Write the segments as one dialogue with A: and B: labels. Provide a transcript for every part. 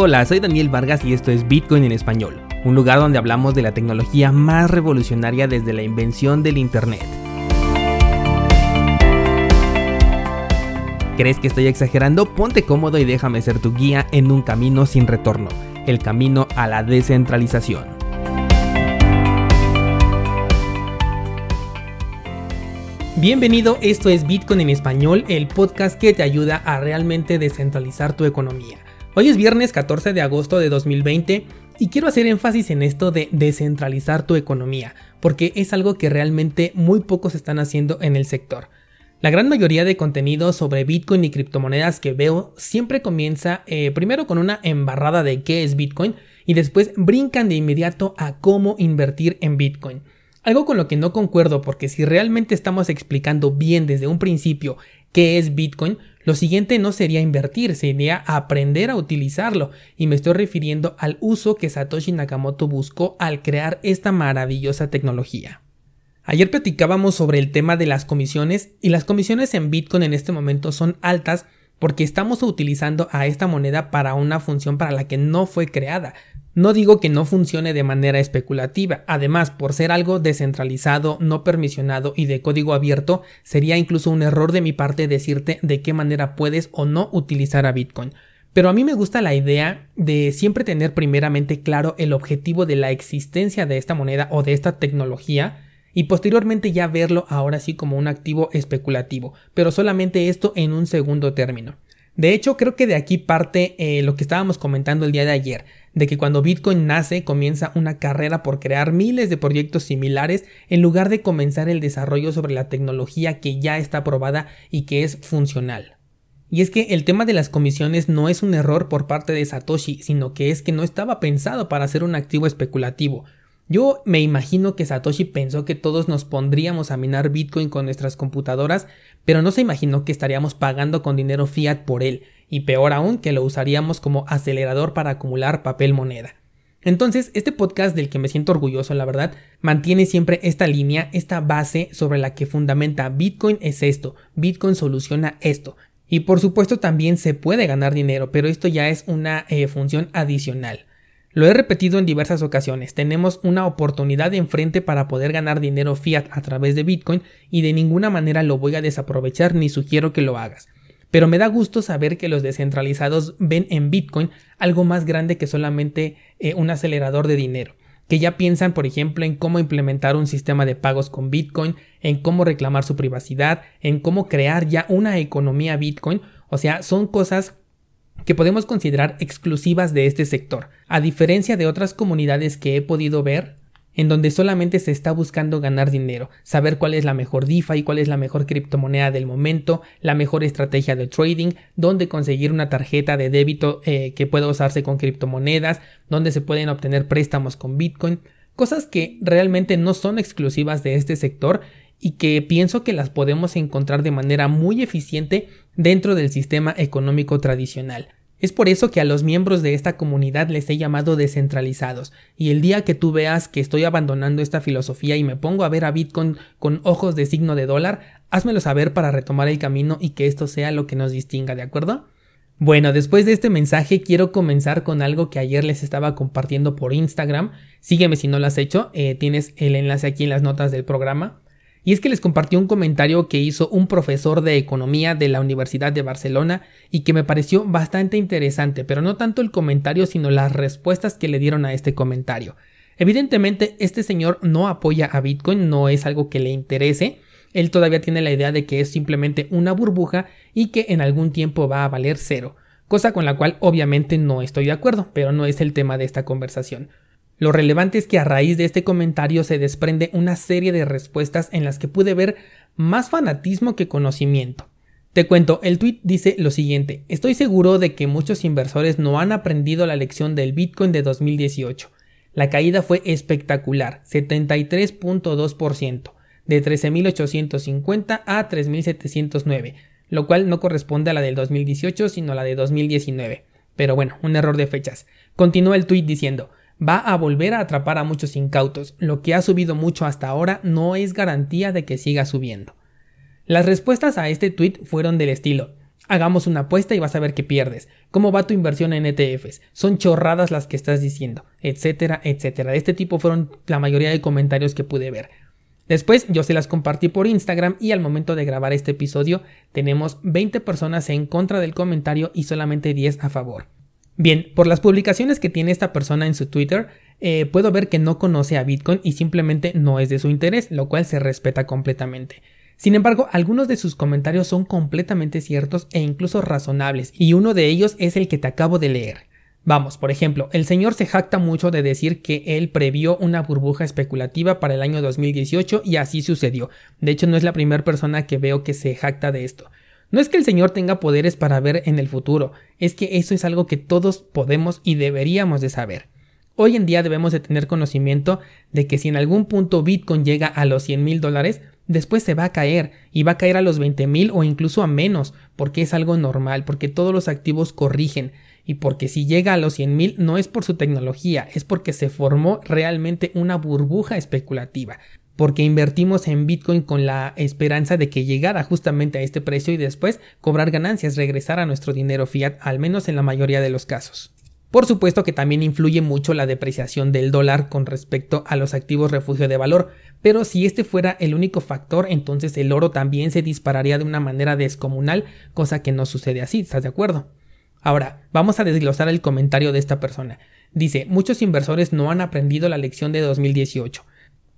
A: Hola, soy Daniel Vargas y esto es Bitcoin en español, un lugar donde hablamos de la tecnología más revolucionaria desde la invención del Internet. ¿Crees que estoy exagerando? Ponte cómodo y déjame ser tu guía en un camino sin retorno, el camino a la descentralización. Bienvenido, esto es Bitcoin en español, el podcast que te ayuda a realmente descentralizar tu economía. Hoy es viernes 14 de agosto de 2020 y quiero hacer énfasis en esto de descentralizar tu economía, porque es algo que realmente muy pocos están haciendo en el sector. La gran mayoría de contenido sobre Bitcoin y criptomonedas que veo siempre comienza eh, primero con una embarrada de qué es Bitcoin y después brincan de inmediato a cómo invertir en Bitcoin. Algo con lo que no concuerdo porque si realmente estamos explicando bien desde un principio qué es Bitcoin, lo siguiente no sería invertir, sería aprender a utilizarlo, y me estoy refiriendo al uso que Satoshi Nakamoto buscó al crear esta maravillosa tecnología. Ayer platicábamos sobre el tema de las comisiones y las comisiones en Bitcoin en este momento son altas porque estamos utilizando a esta moneda para una función para la que no fue creada. No digo que no funcione de manera especulativa, además, por ser algo descentralizado, no permisionado y de código abierto, sería incluso un error de mi parte decirte de qué manera puedes o no utilizar a Bitcoin. Pero a mí me gusta la idea de siempre tener primeramente claro el objetivo de la existencia de esta moneda o de esta tecnología y posteriormente ya verlo ahora sí como un activo especulativo, pero solamente esto en un segundo término. De hecho, creo que de aquí parte eh, lo que estábamos comentando el día de ayer, de que cuando Bitcoin nace comienza una carrera por crear miles de proyectos similares en lugar de comenzar el desarrollo sobre la tecnología que ya está probada y que es funcional. Y es que el tema de las comisiones no es un error por parte de Satoshi, sino que es que no estaba pensado para ser un activo especulativo. Yo me imagino que Satoshi pensó que todos nos pondríamos a minar Bitcoin con nuestras computadoras, pero no se imaginó que estaríamos pagando con dinero fiat por él, y peor aún que lo usaríamos como acelerador para acumular papel moneda. Entonces, este podcast del que me siento orgulloso, la verdad, mantiene siempre esta línea, esta base sobre la que fundamenta Bitcoin es esto, Bitcoin soluciona esto. Y por supuesto también se puede ganar dinero, pero esto ya es una eh, función adicional. Lo he repetido en diversas ocasiones, tenemos una oportunidad enfrente para poder ganar dinero fiat a través de Bitcoin y de ninguna manera lo voy a desaprovechar ni sugiero que lo hagas. Pero me da gusto saber que los descentralizados ven en Bitcoin algo más grande que solamente eh, un acelerador de dinero, que ya piensan por ejemplo en cómo implementar un sistema de pagos con Bitcoin, en cómo reclamar su privacidad, en cómo crear ya una economía Bitcoin, o sea, son cosas que podemos considerar exclusivas de este sector, a diferencia de otras comunidades que he podido ver en donde solamente se está buscando ganar dinero, saber cuál es la mejor DeFi, cuál es la mejor criptomoneda del momento, la mejor estrategia de trading, dónde conseguir una tarjeta de débito eh, que pueda usarse con criptomonedas, dónde se pueden obtener préstamos con Bitcoin, cosas que realmente no son exclusivas de este sector y que pienso que las podemos encontrar de manera muy eficiente dentro del sistema económico tradicional. Es por eso que a los miembros de esta comunidad les he llamado descentralizados, y el día que tú veas que estoy abandonando esta filosofía y me pongo a ver a Bitcoin con ojos de signo de dólar, házmelo saber para retomar el camino y que esto sea lo que nos distinga, ¿de acuerdo? Bueno, después de este mensaje quiero comenzar con algo que ayer les estaba compartiendo por Instagram. Sígueme si no lo has hecho, eh, tienes el enlace aquí en las notas del programa. Y es que les compartió un comentario que hizo un profesor de economía de la Universidad de Barcelona y que me pareció bastante interesante, pero no tanto el comentario sino las respuestas que le dieron a este comentario. Evidentemente este señor no apoya a Bitcoin, no es algo que le interese, él todavía tiene la idea de que es simplemente una burbuja y que en algún tiempo va a valer cero, cosa con la cual obviamente no estoy de acuerdo, pero no es el tema de esta conversación. Lo relevante es que a raíz de este comentario se desprende una serie de respuestas en las que pude ver más fanatismo que conocimiento. Te cuento, el tweet dice lo siguiente, estoy seguro de que muchos inversores no han aprendido la lección del Bitcoin de 2018. La caída fue espectacular, 73.2%, de 13.850 a 3.709, lo cual no corresponde a la del 2018 sino a la de 2019. Pero bueno, un error de fechas. Continúa el tweet diciendo, va a volver a atrapar a muchos incautos. Lo que ha subido mucho hasta ahora no es garantía de que siga subiendo. Las respuestas a este tweet fueron del estilo: Hagamos una apuesta y vas a ver que pierdes. ¿Cómo va tu inversión en ETFs? Son chorradas las que estás diciendo, etcétera, etcétera. De este tipo fueron la mayoría de comentarios que pude ver. Después yo se las compartí por Instagram y al momento de grabar este episodio tenemos 20 personas en contra del comentario y solamente 10 a favor. Bien, por las publicaciones que tiene esta persona en su Twitter, eh, puedo ver que no conoce a Bitcoin y simplemente no es de su interés, lo cual se respeta completamente. Sin embargo, algunos de sus comentarios son completamente ciertos e incluso razonables, y uno de ellos es el que te acabo de leer. Vamos, por ejemplo, el señor se jacta mucho de decir que él previó una burbuja especulativa para el año 2018 y así sucedió. De hecho, no es la primera persona que veo que se jacta de esto. No es que el Señor tenga poderes para ver en el futuro, es que eso es algo que todos podemos y deberíamos de saber. Hoy en día debemos de tener conocimiento de que si en algún punto Bitcoin llega a los 100 mil dólares, después se va a caer y va a caer a los 20 mil o incluso a menos, porque es algo normal, porque todos los activos corrigen y porque si llega a los 100 mil no es por su tecnología, es porque se formó realmente una burbuja especulativa, porque invertimos en Bitcoin con la esperanza de que llegara justamente a este precio y después cobrar ganancias, regresar a nuestro dinero fiat, al menos en la mayoría de los casos. Por supuesto que también influye mucho la depreciación del dólar con respecto a los activos refugio de valor, pero si este fuera el único factor, entonces el oro también se dispararía de una manera descomunal, cosa que no sucede así, ¿estás de acuerdo? Ahora, vamos a desglosar el comentario de esta persona. Dice, muchos inversores no han aprendido la lección de 2018.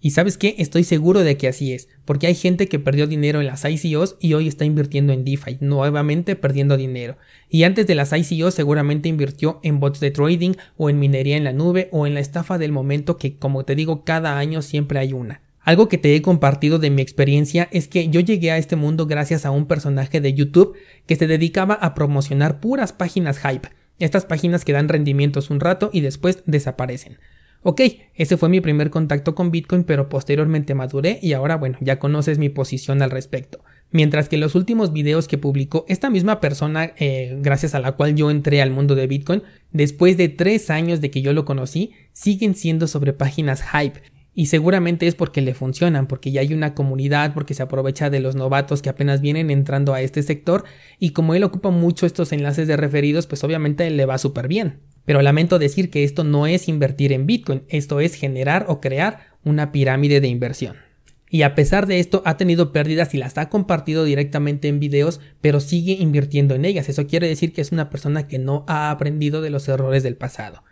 A: Y sabes qué, estoy seguro de que así es, porque hay gente que perdió dinero en las ICOs y hoy está invirtiendo en DeFi, nuevamente perdiendo dinero. Y antes de las ICOs seguramente invirtió en bots de trading o en minería en la nube o en la estafa del momento que como te digo cada año siempre hay una. Algo que te he compartido de mi experiencia es que yo llegué a este mundo gracias a un personaje de YouTube que se dedicaba a promocionar puras páginas hype, estas páginas que dan rendimientos un rato y después desaparecen. Ok, ese fue mi primer contacto con Bitcoin, pero posteriormente maduré y ahora bueno, ya conoces mi posición al respecto. Mientras que los últimos videos que publicó esta misma persona, eh, gracias a la cual yo entré al mundo de Bitcoin, después de tres años de que yo lo conocí, siguen siendo sobre páginas hype. Y seguramente es porque le funcionan, porque ya hay una comunidad, porque se aprovecha de los novatos que apenas vienen entrando a este sector y como él ocupa mucho estos enlaces de referidos, pues obviamente le va súper bien. Pero lamento decir que esto no es invertir en Bitcoin, esto es generar o crear una pirámide de inversión. Y a pesar de esto ha tenido pérdidas y las ha compartido directamente en videos, pero sigue invirtiendo en ellas. Eso quiere decir que es una persona que no ha aprendido de los errores del pasado.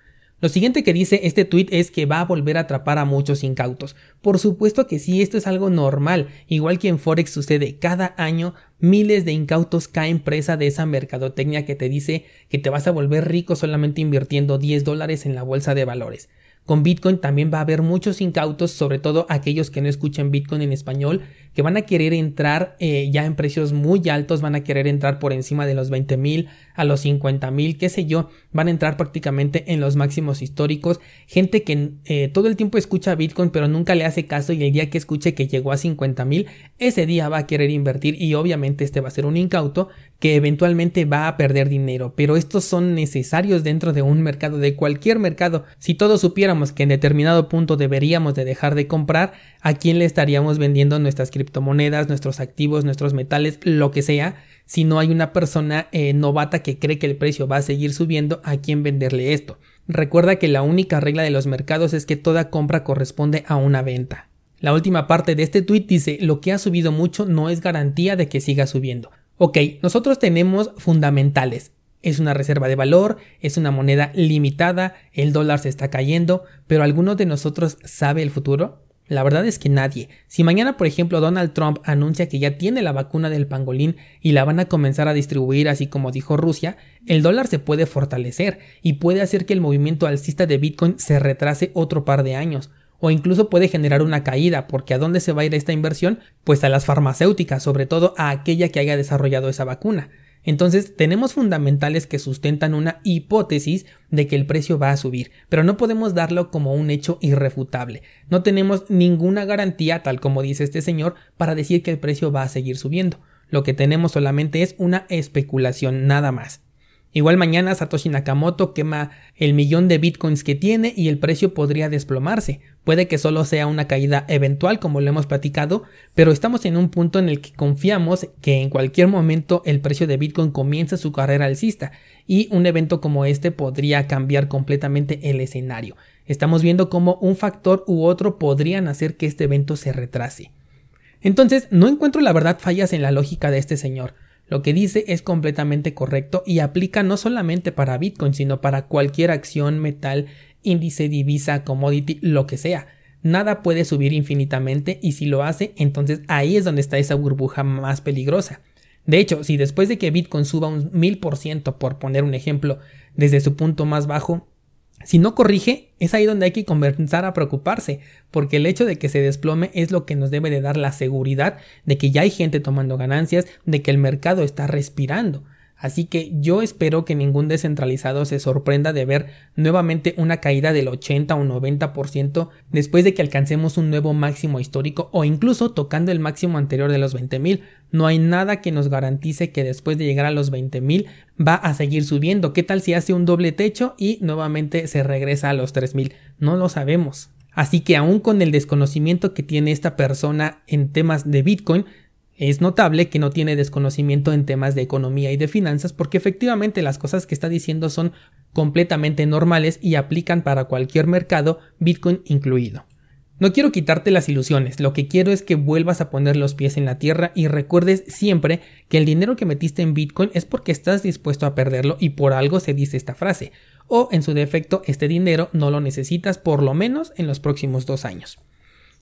A: Lo siguiente que dice este tweet es que va a volver a atrapar a muchos incautos. Por supuesto que sí, esto es algo normal, igual que en Forex sucede cada año, miles de incautos caen presa de esa mercadotecnia que te dice que te vas a volver rico solamente invirtiendo 10 dólares en la bolsa de valores. Con Bitcoin también va a haber muchos incautos, sobre todo aquellos que no escuchen Bitcoin en español, que van a querer entrar eh, ya en precios muy altos, van a querer entrar por encima de los 20 mil a los 50 mil, qué sé yo, van a entrar prácticamente en los máximos históricos. Gente que eh, todo el tiempo escucha Bitcoin pero nunca le hace caso y el día que escuche que llegó a 50 mil, ese día va a querer invertir y obviamente este va a ser un incauto que eventualmente va a perder dinero, pero estos son necesarios dentro de un mercado, de cualquier mercado. Si todos supiéramos que en determinado punto deberíamos de dejar de comprar, ¿a quién le estaríamos vendiendo nuestras criptomonedas, nuestros activos, nuestros metales, lo que sea? Si no hay una persona eh, novata que cree que el precio va a seguir subiendo, ¿a quién venderle esto? Recuerda que la única regla de los mercados es que toda compra corresponde a una venta. La última parte de este tweet dice, lo que ha subido mucho no es garantía de que siga subiendo. Ok, nosotros tenemos fundamentales. Es una reserva de valor, es una moneda limitada, el dólar se está cayendo, pero ¿alguno de nosotros sabe el futuro? La verdad es que nadie. Si mañana, por ejemplo, Donald Trump anuncia que ya tiene la vacuna del pangolín y la van a comenzar a distribuir así como dijo Rusia, el dólar se puede fortalecer y puede hacer que el movimiento alcista de Bitcoin se retrase otro par de años o incluso puede generar una caída, porque ¿a dónde se va a ir esta inversión? Pues a las farmacéuticas, sobre todo a aquella que haya desarrollado esa vacuna. Entonces tenemos fundamentales que sustentan una hipótesis de que el precio va a subir, pero no podemos darlo como un hecho irrefutable. No tenemos ninguna garantía, tal como dice este señor, para decir que el precio va a seguir subiendo. Lo que tenemos solamente es una especulación nada más. Igual mañana Satoshi Nakamoto quema el millón de bitcoins que tiene y el precio podría desplomarse. Puede que solo sea una caída eventual como lo hemos platicado, pero estamos en un punto en el que confiamos que en cualquier momento el precio de bitcoin comienza su carrera alcista y un evento como este podría cambiar completamente el escenario. Estamos viendo cómo un factor u otro podrían hacer que este evento se retrase. Entonces, no encuentro la verdad fallas en la lógica de este señor. Lo que dice es completamente correcto y aplica no solamente para Bitcoin, sino para cualquier acción, metal, índice, divisa, commodity, lo que sea. Nada puede subir infinitamente y si lo hace, entonces ahí es donde está esa burbuja más peligrosa. De hecho, si después de que Bitcoin suba un 1000%, por poner un ejemplo, desde su punto más bajo, si no corrige, es ahí donde hay que comenzar a preocuparse, porque el hecho de que se desplome es lo que nos debe de dar la seguridad de que ya hay gente tomando ganancias, de que el mercado está respirando. Así que yo espero que ningún descentralizado se sorprenda de ver nuevamente una caída del 80 o 90% después de que alcancemos un nuevo máximo histórico o incluso tocando el máximo anterior de los 20.000. No hay nada que nos garantice que después de llegar a los 20.000 va a seguir subiendo. ¿Qué tal si hace un doble techo y nuevamente se regresa a los 3.000? No lo sabemos. Así que aún con el desconocimiento que tiene esta persona en temas de Bitcoin, es notable que no tiene desconocimiento en temas de economía y de finanzas porque efectivamente las cosas que está diciendo son completamente normales y aplican para cualquier mercado, Bitcoin incluido. No quiero quitarte las ilusiones, lo que quiero es que vuelvas a poner los pies en la tierra y recuerdes siempre que el dinero que metiste en Bitcoin es porque estás dispuesto a perderlo y por algo se dice esta frase, o en su defecto este dinero no lo necesitas por lo menos en los próximos dos años.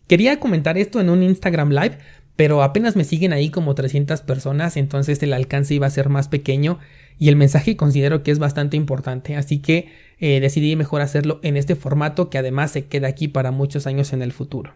A: Quería comentar esto en un Instagram Live pero apenas me siguen ahí como 300 personas, entonces el alcance iba a ser más pequeño y el mensaje considero que es bastante importante, así que eh, decidí mejor hacerlo en este formato que además se queda aquí para muchos años en el futuro.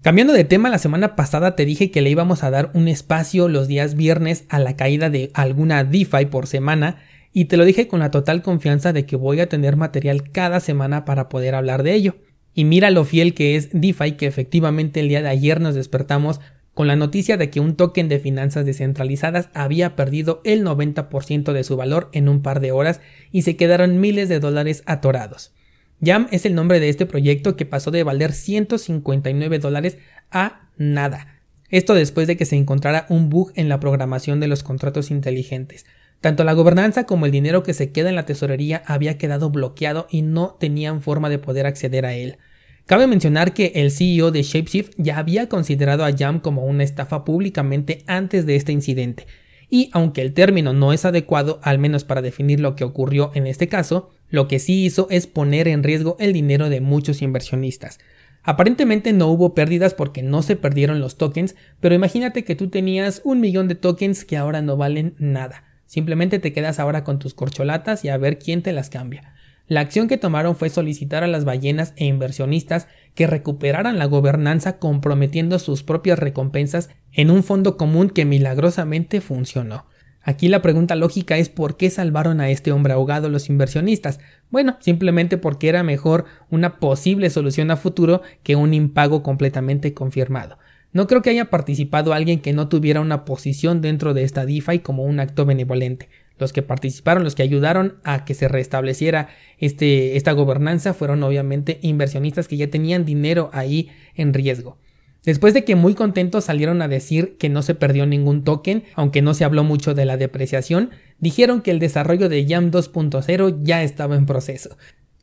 A: Cambiando de tema, la semana pasada te dije que le íbamos a dar un espacio los días viernes a la caída de alguna DeFi por semana y te lo dije con la total confianza de que voy a tener material cada semana para poder hablar de ello. Y mira lo fiel que es DeFi que efectivamente el día de ayer nos despertamos con la noticia de que un token de finanzas descentralizadas había perdido el 90% de su valor en un par de horas y se quedaron miles de dólares atorados. Jam es el nombre de este proyecto que pasó de valer 159 dólares a nada. Esto después de que se encontrara un bug en la programación de los contratos inteligentes. Tanto la gobernanza como el dinero que se queda en la tesorería había quedado bloqueado y no tenían forma de poder acceder a él. Cabe mencionar que el CEO de Shapeshift ya había considerado a Jam como una estafa públicamente antes de este incidente, y aunque el término no es adecuado, al menos para definir lo que ocurrió en este caso, lo que sí hizo es poner en riesgo el dinero de muchos inversionistas. Aparentemente no hubo pérdidas porque no se perdieron los tokens, pero imagínate que tú tenías un millón de tokens que ahora no valen nada. Simplemente te quedas ahora con tus corcholatas y a ver quién te las cambia. La acción que tomaron fue solicitar a las ballenas e inversionistas que recuperaran la gobernanza comprometiendo sus propias recompensas en un fondo común que milagrosamente funcionó. Aquí la pregunta lógica es por qué salvaron a este hombre ahogado los inversionistas. Bueno, simplemente porque era mejor una posible solución a futuro que un impago completamente confirmado. No creo que haya participado alguien que no tuviera una posición dentro de esta DeFi como un acto benevolente. Los que participaron, los que ayudaron a que se restableciera este, esta gobernanza fueron obviamente inversionistas que ya tenían dinero ahí en riesgo. Después de que muy contentos salieron a decir que no se perdió ningún token, aunque no se habló mucho de la depreciación, dijeron que el desarrollo de YAM 2.0 ya estaba en proceso.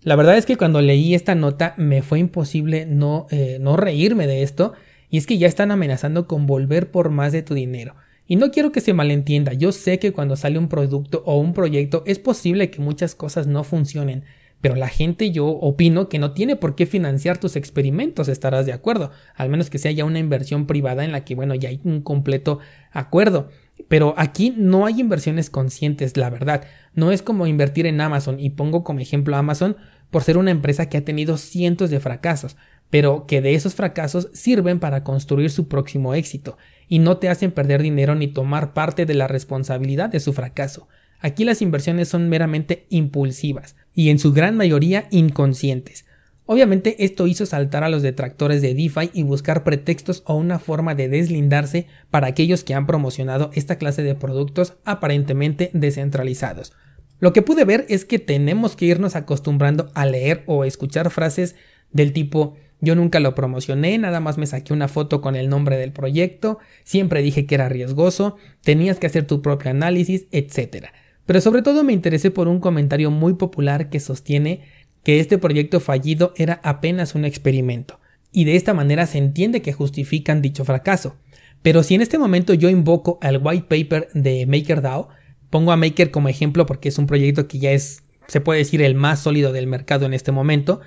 A: La verdad es que cuando leí esta nota me fue imposible no, eh, no reírme de esto, y es que ya están amenazando con volver por más de tu dinero. Y no quiero que se malentienda, yo sé que cuando sale un producto o un proyecto es posible que muchas cosas no funcionen, pero la gente yo opino que no tiene por qué financiar tus experimentos, estarás de acuerdo, al menos que sea ya una inversión privada en la que, bueno, ya hay un completo acuerdo. Pero aquí no hay inversiones conscientes, la verdad. No es como invertir en Amazon, y pongo como ejemplo Amazon por ser una empresa que ha tenido cientos de fracasos pero que de esos fracasos sirven para construir su próximo éxito y no te hacen perder dinero ni tomar parte de la responsabilidad de su fracaso. Aquí las inversiones son meramente impulsivas y en su gran mayoría inconscientes. Obviamente esto hizo saltar a los detractores de DeFi y buscar pretextos o una forma de deslindarse para aquellos que han promocionado esta clase de productos aparentemente descentralizados. Lo que pude ver es que tenemos que irnos acostumbrando a leer o escuchar frases del tipo yo nunca lo promocioné, nada más me saqué una foto con el nombre del proyecto, siempre dije que era riesgoso, tenías que hacer tu propio análisis, etc. Pero sobre todo me interesé por un comentario muy popular que sostiene que este proyecto fallido era apenas un experimento, y de esta manera se entiende que justifican dicho fracaso. Pero si en este momento yo invoco al white paper de MakerDAO, pongo a Maker como ejemplo porque es un proyecto que ya es, se puede decir, el más sólido del mercado en este momento,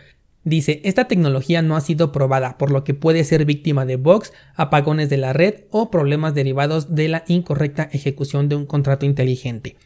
A: Dice, esta tecnología no ha sido probada, por lo que puede ser víctima de bugs, apagones de la red o problemas derivados de la incorrecta ejecución de un contrato inteligente.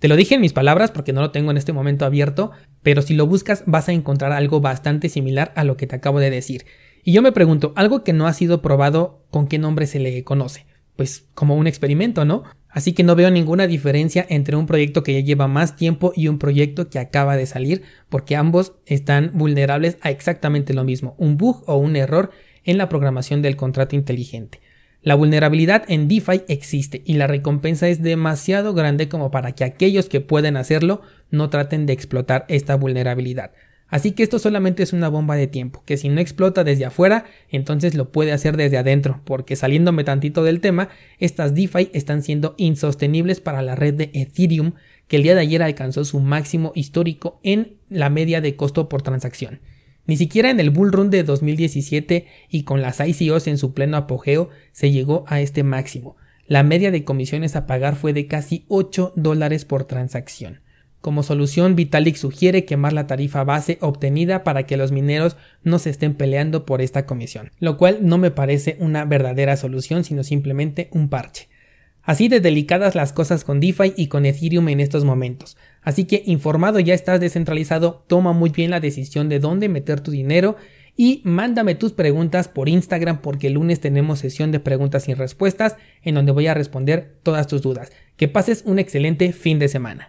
A: Te lo dije en mis palabras porque no lo tengo en este momento abierto, pero si lo buscas vas a encontrar algo bastante similar a lo que te acabo de decir. Y yo me pregunto, algo que no ha sido probado, ¿con qué nombre se le conoce? Pues como un experimento, ¿no? Así que no veo ninguna diferencia entre un proyecto que ya lleva más tiempo y un proyecto que acaba de salir, porque ambos están vulnerables a exactamente lo mismo, un bug o un error en la programación del contrato inteligente. La vulnerabilidad en DeFi existe y la recompensa es demasiado grande como para que aquellos que pueden hacerlo no traten de explotar esta vulnerabilidad. Así que esto solamente es una bomba de tiempo, que si no explota desde afuera, entonces lo puede hacer desde adentro, porque saliéndome tantito del tema, estas DeFi están siendo insostenibles para la red de Ethereum, que el día de ayer alcanzó su máximo histórico en la media de costo por transacción. Ni siquiera en el bull run de 2017 y con las ICOs en su pleno apogeo se llegó a este máximo. La media de comisiones a pagar fue de casi 8 dólares por transacción. Como solución, Vitalik sugiere quemar la tarifa base obtenida para que los mineros no se estén peleando por esta comisión, lo cual no me parece una verdadera solución, sino simplemente un parche. Así de delicadas las cosas con DeFi y con Ethereum en estos momentos. Así que informado ya estás descentralizado, toma muy bien la decisión de dónde meter tu dinero y mándame tus preguntas por Instagram porque el lunes tenemos sesión de preguntas y respuestas en donde voy a responder todas tus dudas. Que pases un excelente fin de semana.